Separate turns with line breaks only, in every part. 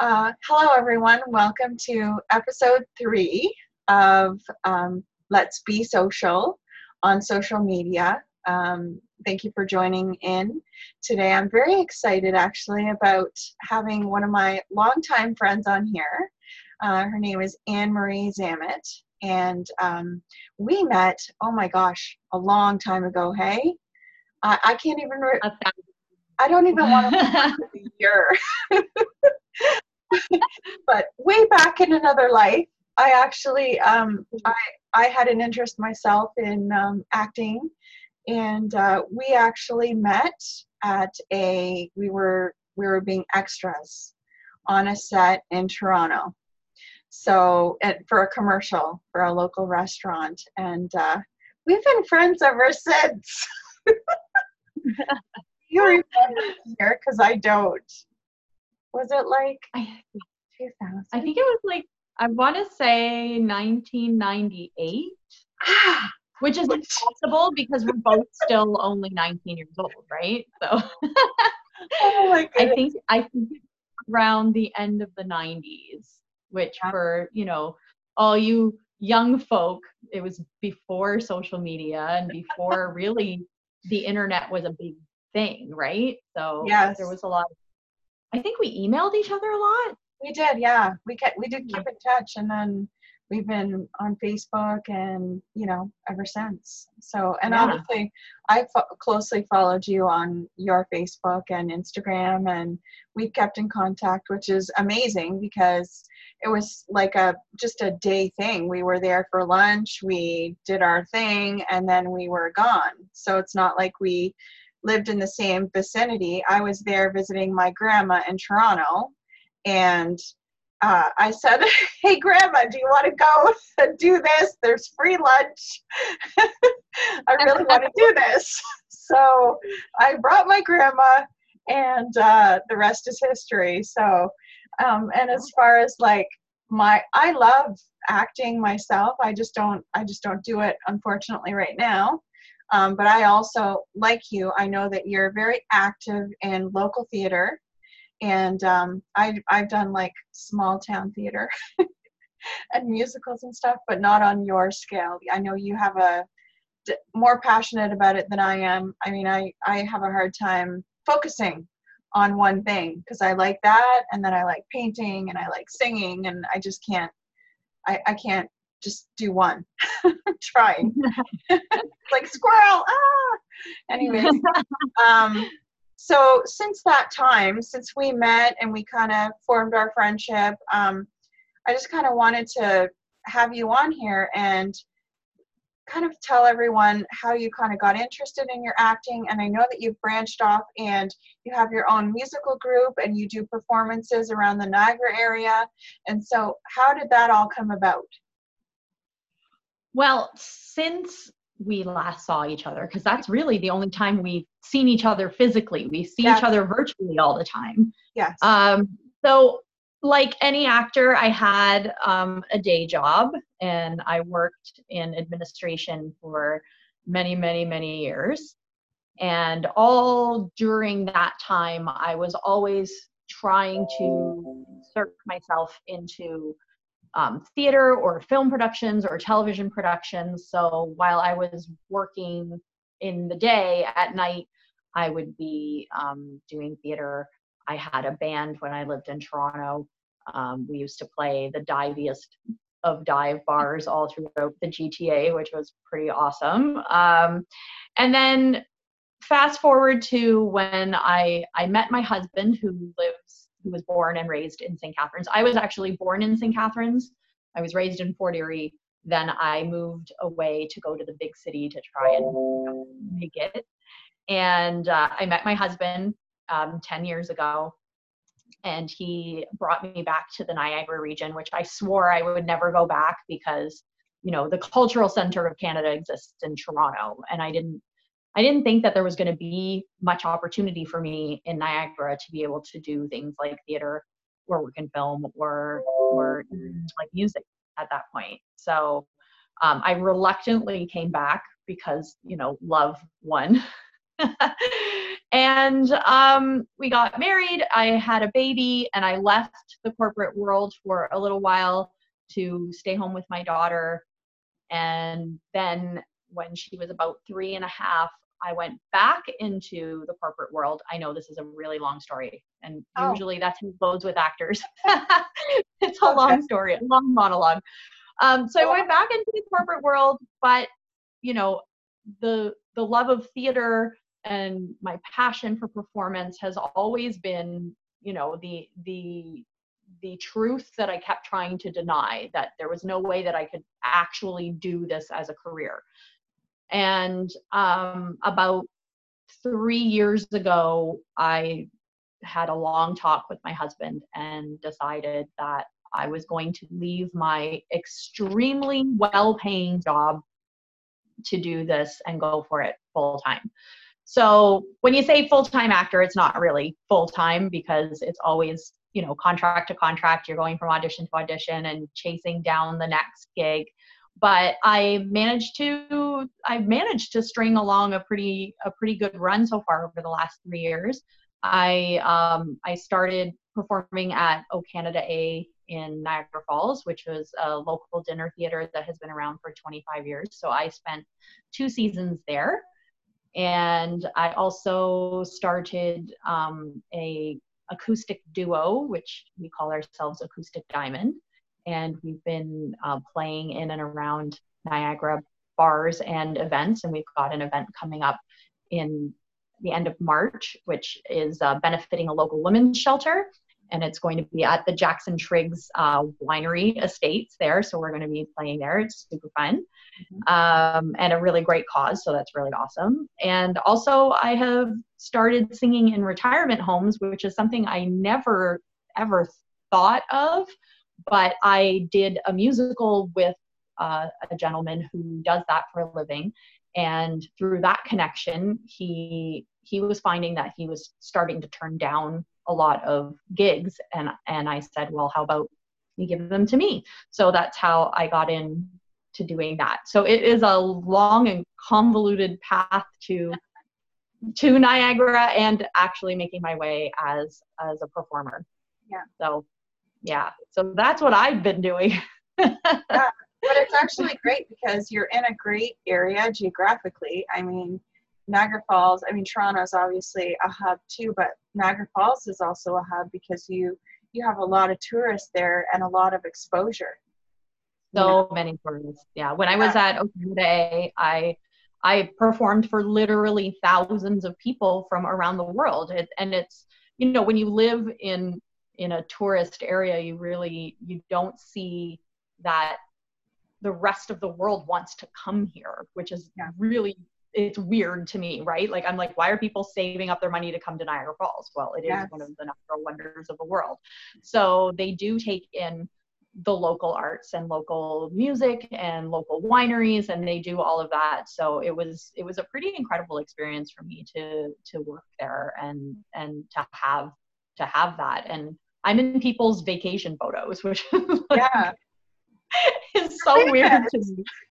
Uh, hello, everyone. Welcome to episode three of um, Let's Be Social on social media. Um, thank you for joining in today. I'm very excited actually about having one of my longtime friends on here. Uh, her name is Ann-Marie Zammit, and um, we met, oh my gosh, a long time ago. Hey, I, I can't even. Re- I don't even want to remember the year. but way back in another life, I actually um, I I had an interest myself in um, acting, and uh, we actually met at a we were we were being extras on a set in Toronto. So for a commercial for a local restaurant, and uh, we've been friends ever since. you remember here because I don't. Was it like
I, 2000? I think it was like I want to say 1998, which is impossible because we're both still only 19 years old, right? So oh my I think I think around the end of the 90s, which for you know all you young folk, it was before social media and before really the internet was a big thing, right? So yes. there was a lot. Of, I think we emailed each other a lot.
We did, yeah. We kept we did keep in touch, and then we've been on Facebook and you know ever since. So and yeah. obviously, I fo- closely followed you on your Facebook and Instagram, and we kept in contact, which is amazing because it was like a just a day thing. We were there for lunch, we did our thing, and then we were gone. So it's not like we lived in the same vicinity. I was there visiting my grandma in Toronto, and uh, I said, Hey, Grandma, do you want to go and do this? There's free lunch. I really want to do this. So I brought my grandma, and uh, the rest is history. So, um, and as far as like my, I love acting myself. I just don't, I just don't do it, unfortunately, right now. Um, but I also, like you, I know that you're very active in local theater. And um, I, I've done like small town theater and musicals and stuff, but not on your scale. I know you have a more passionate about it than I am. I mean, I, I have a hard time focusing on one thing because I like that and then I like painting and I like singing and I just can't I, I can't just do one. trying. like squirrel. Ah. Anyways, um, so since that time, since we met and we kind of formed our friendship, um, I just kind of wanted to have you on here and kind of tell everyone how you kind of got interested in your acting and i know that you've branched off and you have your own musical group and you do performances around the niagara area and so how did that all come about
well, since we last saw each other, because that's really the only time we've seen each other physically. We see yes. each other virtually all the time.
Yes.
Um, so, like any actor, I had um, a day job and I worked in administration for many, many, many years. And all during that time, I was always trying to insert myself into um, theater or film productions or television productions. So while I was working in the day, at night, I would be um, doing theater. I had a band when I lived in Toronto. Um, we used to play the diviest of dive bars all throughout the GTA, which was pretty awesome. Um, and then fast forward to when I I met my husband, who lives who was born and raised in St. Catharines. I was actually born in St. Catharines. I was raised in Fort Erie. Then I moved away to go to the big city to try and you know, make it. And uh, I met my husband um, 10 years ago, and he brought me back to the Niagara region, which I swore I would never go back because, you know, the cultural center of Canada exists in Toronto, and I didn't I didn't think that there was going to be much opportunity for me in Niagara to be able to do things like theater or work in film or or like music at that point. So um, I reluctantly came back because you know love won. and um, we got married. I had a baby, and I left the corporate world for a little while to stay home with my daughter. And then when she was about three and a half, I went back into the corporate world. I know this is a really long story, and oh. usually that's it goes with actors. it's a okay. long story, a long monologue. Um, so I went back into the corporate world, but you know, the the love of theater and my passion for performance has always been, you know, the the the truth that I kept trying to deny that there was no way that I could actually do this as a career. And um, about three years ago, I had a long talk with my husband and decided that I was going to leave my extremely well paying job to do this and go for it full time. So when you say full time actor, it's not really full time because it's always, you know, contract to contract. You're going from audition to audition and chasing down the next gig but I managed to I've managed to string along a pretty a pretty good run so far over the last three years. I um, I started performing at O Canada A in Niagara Falls, which was a local dinner theater that has been around for 25 years. So I spent two seasons there, and I also started um, a acoustic duo, which we call ourselves Acoustic Diamond and we've been uh, playing in and around Niagara bars and events. And we've got an event coming up in the end of March, which is uh, benefiting a local women's shelter. And it's going to be at the Jackson Triggs uh, Winery Estates there. So we're going to be playing there. It's super fun mm-hmm. um, and a really great cause. So that's really awesome. And also, I have started singing in retirement homes, which is something I never ever thought of but I did a musical with uh, a gentleman who does that for a living, and through that connection, he he was finding that he was starting to turn down a lot of gigs, and and I said, well, how about you give them to me? So that's how I got in to doing that. So it is a long and convoluted path to to Niagara and actually making my way as as a performer.
Yeah.
So yeah so that's what i've been doing.
Yeah, but it's actually great because you're in a great area geographically. I mean niagara falls i mean toronto's obviously a hub too but niagara falls is also a hub because you you have a lot of tourists there and a lot of exposure.
So you know? many tourists yeah. When i was at Okanagan, i i performed for literally thousands of people from around the world. It, and it's you know when you live in in a tourist area you really you don't see that the rest of the world wants to come here which is yeah. really it's weird to me right? Like i'm like why are people saving up their money to come to niagara falls? Well it is yes. one of the natural wonders of the world. So they do take in the local arts and local music and local wineries and they do all of that. So it was it was a pretty incredible experience for me to to work there and and to have to have that. And I'm in people's vacation photos, which like, yeah. is so weird to me.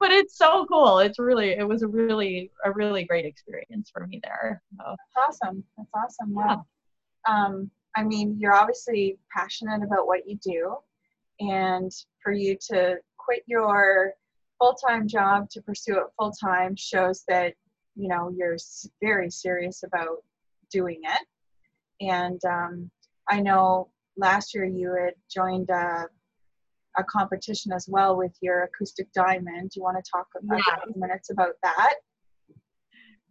but it's so cool. It's really, it was a really, a really great experience for me there.
So. That's awesome. That's awesome. Wow. Yeah. Um, I mean, you're obviously passionate about what you do, and for you to quit your full-time job to pursue it full-time shows that you know you're very serious about doing it and um, I know last year you had joined a, a, competition as well with your acoustic diamond. Do you want to talk about yeah. a few minutes about that?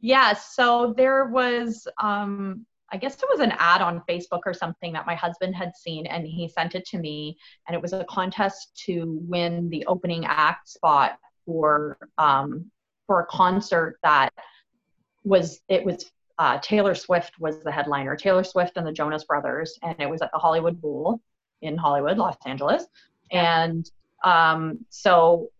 Yeah, so there was, um, I guess it was an ad on Facebook or something that my husband had seen, and he sent it to me. And it was a contest to win the opening act spot for um, for a concert that was it was uh, Taylor Swift was the headliner. Taylor Swift and the Jonas Brothers, and it was at the Hollywood Bowl in Hollywood, Los Angeles. And um, so,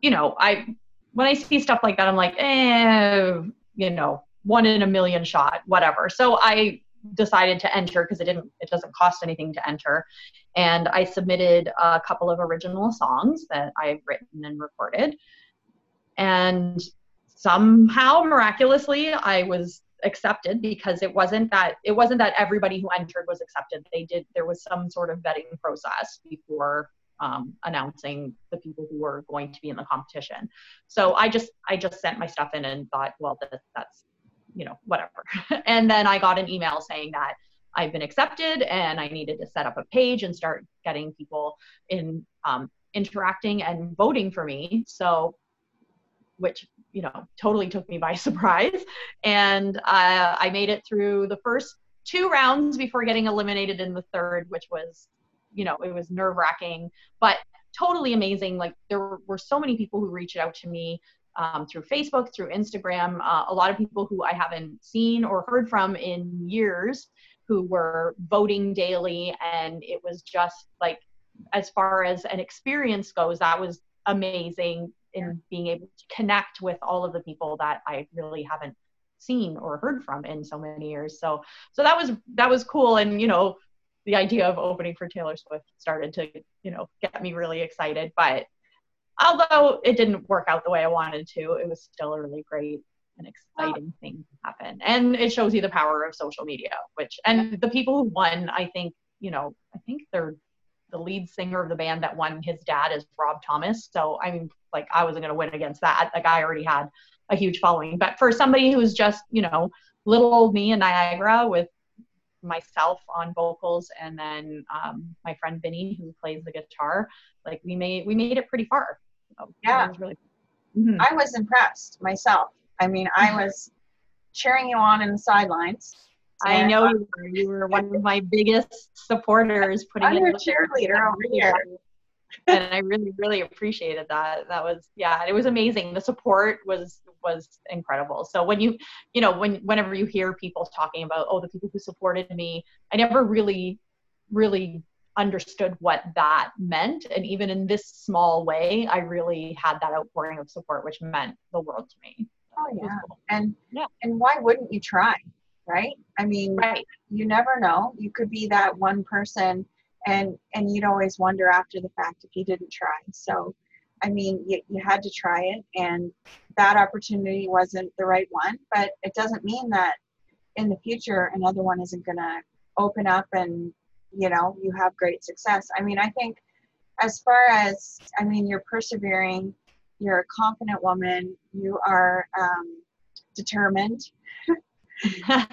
you know, I when I see stuff like that, I'm like, eh, you know, one in a million shot, whatever. So I decided to enter because it didn't it doesn't cost anything to enter and i submitted a couple of original songs that i've written and recorded and somehow miraculously i was accepted because it wasn't that it wasn't that everybody who entered was accepted. They did there was some sort of vetting process before um, announcing the people who were going to be in the competition. So i just i just sent my stuff in and thought well that, that's you know whatever. And then i got an email saying that i've been accepted and i needed to set up a page and start getting people in um, interacting and voting for me. So which you know totally took me by surprise. And uh, i made it through the first two rounds before getting eliminated in the third which was you know it was nerve wracking but totally amazing. Like there were so many people who reached out to me um, through facebook through instagram uh, a lot of people who i haven't seen or heard from in years who were voting daily. And it was just like as far as an experience goes that was amazing in being able to connect with all of the people that I really haven't seen or heard from in so many years. So so that was that was cool. And you know the idea of opening for Taylor Swift started to you know get me really excited. But although it didn't work out the way I wanted to it was still a really great and exciting thing to happen. And it shows you the power of social media which and the people who won I think you know I think they're the lead singer of the band that won his dad is Rob Thomas. So I mean, like I wasn't gonna win against that. The guy already had a huge following. But for somebody who's just, you know, little old me in Niagara with myself on vocals and then um, my friend Vinny who plays the guitar, like we made we made it pretty far.
So yeah, was really mm-hmm. I was impressed myself. I mean, I was cheering you on in the sidelines
I know you were. You were one of my biggest supporters. Putting
I'm your cheerleader over here.
and I really, really appreciated that. That was, yeah, it was amazing. The support was was incredible. So when you, you know, when whenever you hear people talking about, oh, the people who supported me, I never really, really understood what that meant. And even in this small way, I really had that outpouring of support, which meant the world to me.
Oh yeah, cool. and yeah, and why wouldn't you try? Right? I mean, right. you never know. You could be that one person and and you'd always wonder after the fact if you didn't try. So, I mean, you, you had to try it and that opportunity wasn't the right one, but it doesn't mean that in the future another one isn't going to open up and you know, you have great success. I mean, I think as far as I mean, you're persevering, you're a confident woman, you are um, determined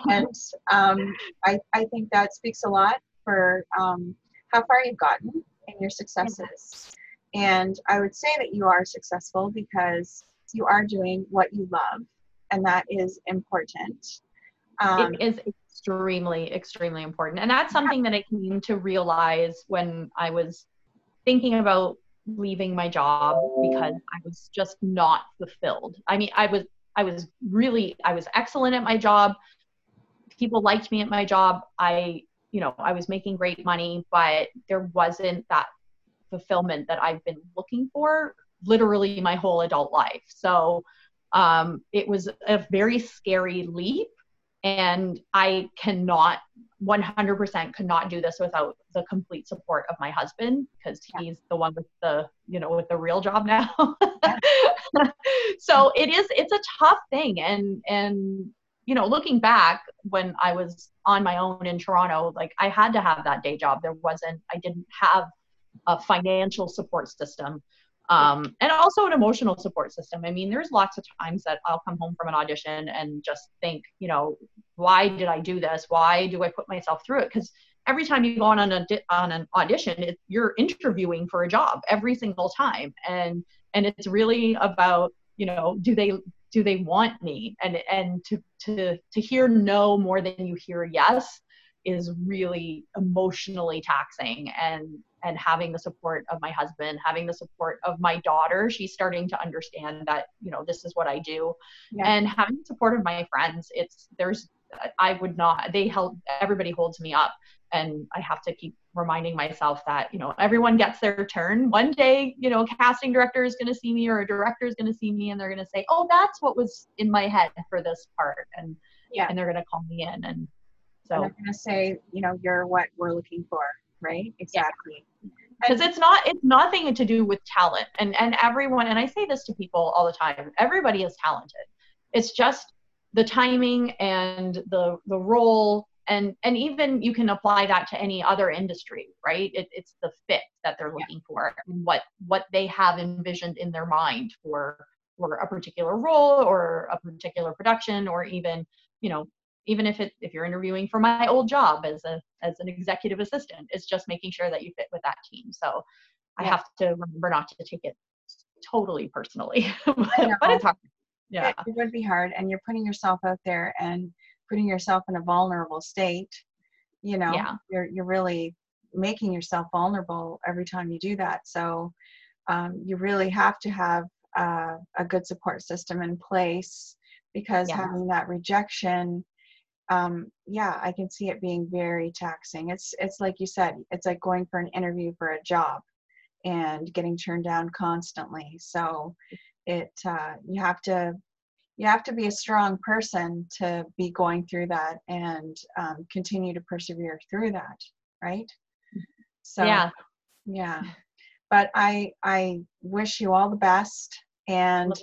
and um, I, I think that speaks a lot for um, how far you've gotten and your successes. And I would say that you are successful because you are doing what you love, and that is important.
Um, it is extremely, extremely important. And that's something that I came to realize when I was thinking about leaving my job because I was just not fulfilled. I mean, I was I was really, I was excellent at my job. People liked me at my job. I, you know, I was making great money, but there wasn't that fulfillment that I've been looking for literally my whole adult life. So um, it was a very scary leap. And I cannot 100% could not do this without the complete support of my husband because he's the one with the you know with the real job now so it is it's a tough thing and and you know looking back when i was on my own in toronto like i had to have that day job there wasn't i didn't have a financial support system um, and also an emotional support system. I mean, there's lots of times that I'll come home from an audition and just think, you know, why did I do this? Why do I put myself through it? Because every time you go on an, on an audition, it, you're interviewing for a job every single time, and and it's really about, you know, do they do they want me? And and to to to hear no more than you hear yes is really emotionally taxing and and having the support of my husband having the support of my daughter she's starting to understand that you know this is what i do yeah. and having the support of my friends it's there's i would not they help everybody holds me up and i have to keep reminding myself that you know everyone gets their turn one day you know a casting director is going to see me or a director is going to see me and they're going to say oh that's what was in my head for this part and yeah and they're going to call me in and so
I'm going to say, you know, you're what we're looking for, right? Exactly.
Because it's not it's nothing to do with talent. And and everyone and I say this to people all the time. Everybody is talented. It's just the timing and the the role and and even you can apply that to any other industry right? It, it's the fit that they're looking yeah. for and what what they have envisioned in their mind for for a particular role or a particular production or even you know even if it if you're interviewing for my old job as a as an executive assistant it's just making sure that you fit with that team. So yeah. i have to remember not to take it totally personally but it's hard.
Yeah. it would be hard and you're putting yourself out there and putting yourself in a vulnerable state you know yeah. you're you're really making yourself vulnerable every time you do that so um, you really have to have uh, a good support system in place because yeah. having that rejection um, yeah i can see it being very taxing it's it's like you said it's like going for an interview for a job and getting turned down constantly so it uh, you have to you have to be a strong person to be going through that and um, continue to persevere through that right so yeah yeah but i i wish you all the best and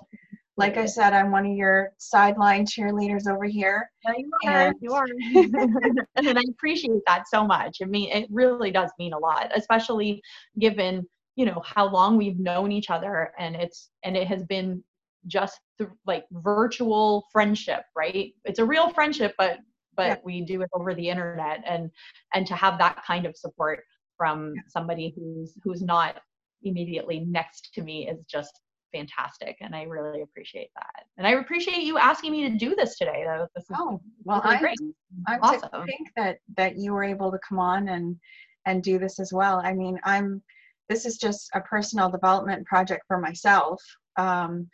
like I said, I'm one of your sideline cheerleaders over here.
Yeah, you are. And, you are. and I appreciate that so much. I mean, it really does mean a lot, especially given you know how long we've known each other, and it's and it has been just th- like virtual friendship, right? It's a real friendship, but but yeah. we do it over the internet, and and to have that kind of support from somebody who's who's not immediately next to me is just fantastic and i really appreciate that and i appreciate you asking me to do this today though this is
oh well really I, great i awesome. think that that you were able to come on and and do this as well i mean i'm this is just a personal development project for myself um,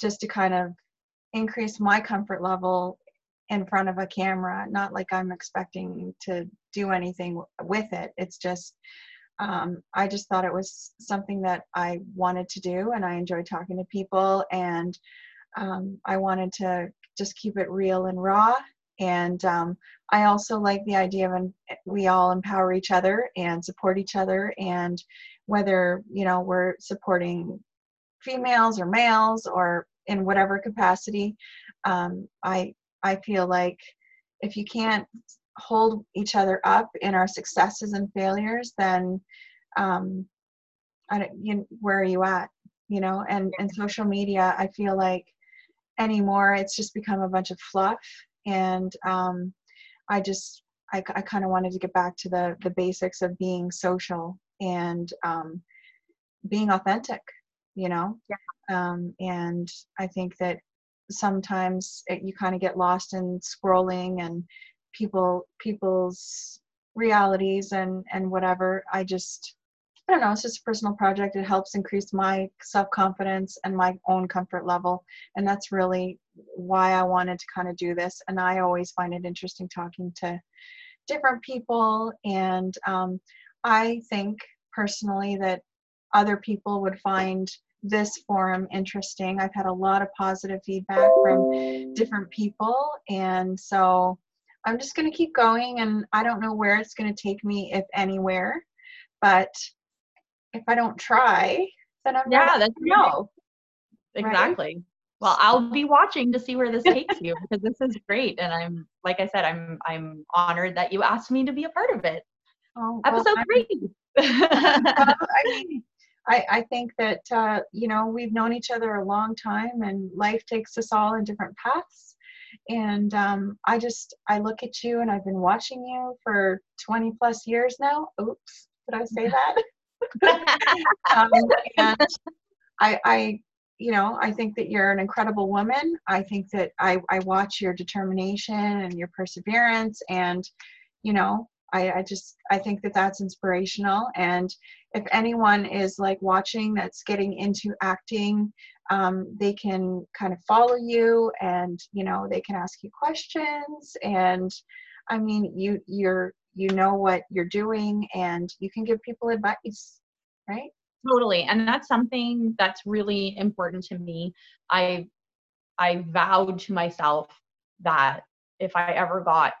just to kind of increase my comfort level in front of a camera not like i'm expecting to do anything with it it's just um, I just thought it was something that I wanted to do, and I enjoy talking to people, and um, I wanted to just keep it real and raw. And um, I also like the idea of an, we all empower each other and support each other, and whether you know we're supporting females or males or in whatever capacity, um, I I feel like if you can't hold each other up in our successes and failures, then um, I don't, you, where are you at? You know, and and social media, I feel like anymore it's just become a bunch of fluff, and um, I just I, I kind of wanted to get back to the the basics of being social and um, being authentic. You know, yeah. Um, and I think that sometimes it, you kind of get lost in scrolling and people people's realities and and whatever. I just i don't know it's just a personal project. It helps increase my self-confidence and my own comfort level. And that's really why i wanted to kind of do this. And i always find it interesting talking to different people. And um, i think personally that other people would find this forum interesting i've had a lot of positive feedback from different people and so I'm just going to keep going and I don't know where it's going to take me, if anywhere. But if I don't try, then I'm
yeah, that's no. Exactly. Right? Well, I'll be watching to see where this takes you because this is great, and I'm like I said, I'm I'm honored that you asked me to be a part of it. Oh, well, Episode three. well,
I mean, I, I think that uh, you know we've known each other a long time, and life takes us all in different paths. And um, i just i look at you and i've been watching you for 20 plus years now. Oops did i say that? Um, and i i you know i think that you're an incredible woman. I think that i i watch your determination and your perseverance and you know I, I just i think that that's inspirational. And if anyone is like watching that's getting into acting um, they can kind of follow you and you know they can ask you questions. And i mean you you're you know what you're doing and you can give people advice right?
Totally. And that's something that's really important to me. I i vowed to myself that if i ever got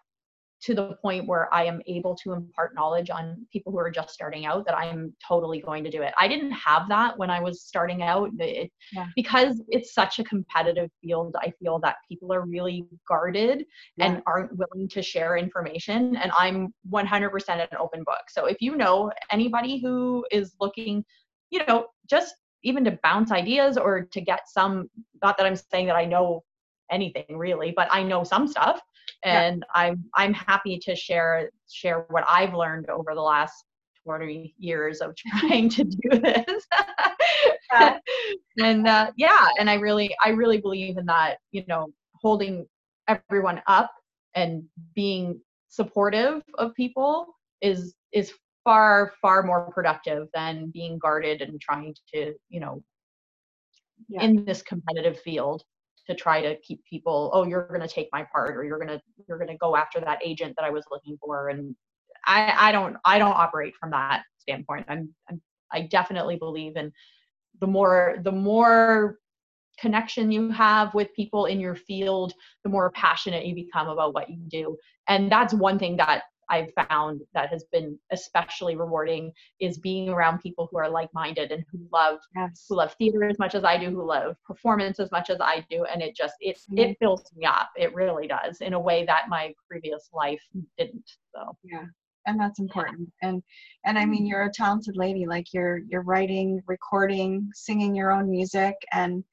to the point where I am able to impart knowledge on people who are just starting out that I'm totally going to do it. I didn't have that when I was starting out it,
Yeah.
because it's such a competitive field. I feel that people are really guarded and aren't willing to share information. And I'm 100% an open book. So if you know anybody who is looking, you know, just even to bounce ideas or to get some, not that I'm saying that I know anything really, but I know some stuff
Yeah.
and I'm I'm happy to share share what I've learned over the last 20 years of trying to do this.
Yeah.
and uh, yeah, and I really I really believe in that, you know, holding everyone up and being supportive of people is is far far more productive than being guarded and trying to, you know,
Yeah.
in this competitive field to try to keep people oh you're going to take my part or you're going to you're going to go after that agent that i was looking for and i i don't i don't operate from that standpoint. I'm, I'm i definitely believe in the more the more connection you have with people in your field the more passionate you become about what you do. And that's one thing that i've found that has been especially rewarding is being around people who are like-minded and who love
Yes.
who love theater as much as I do, who love performance as much as I do, and it just it
Mhm.
it fills me up. It really does in a way that my previous life didn't. So
Yeah. And that's important. And and I mean you're a talented lady. Like you're you're writing, recording, singing your own music and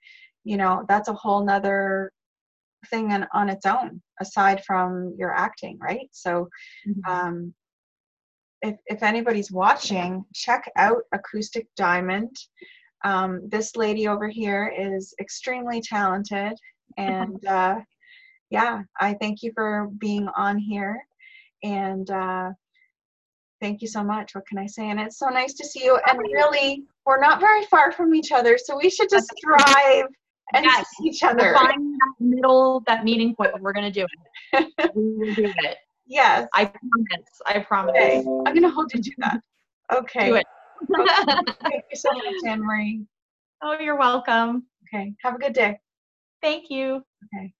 you know, that's a whole nother thing on, on its own, aside from your acting, right? So um, if, if anybody's watching, check out Acoustic Diamond. Um, this lady over here is extremely talented. And uh, yeah, I thank you for being on here. And uh, thank you so much. What can I say? And it's so nice to see you. And really, we're not very far from each other. So we should just drive and
Yes.
each other.
find that middle, that meeting point. We're gonna do it. we will do it.
Yes.
I promise. I promise.
Okay. I'm going to hold you to that. Okay.
Do it.
Thank you so much, Ann-Marie.
oh, you're welcome.
Okay. Have a good day.
Thank you.
Okay.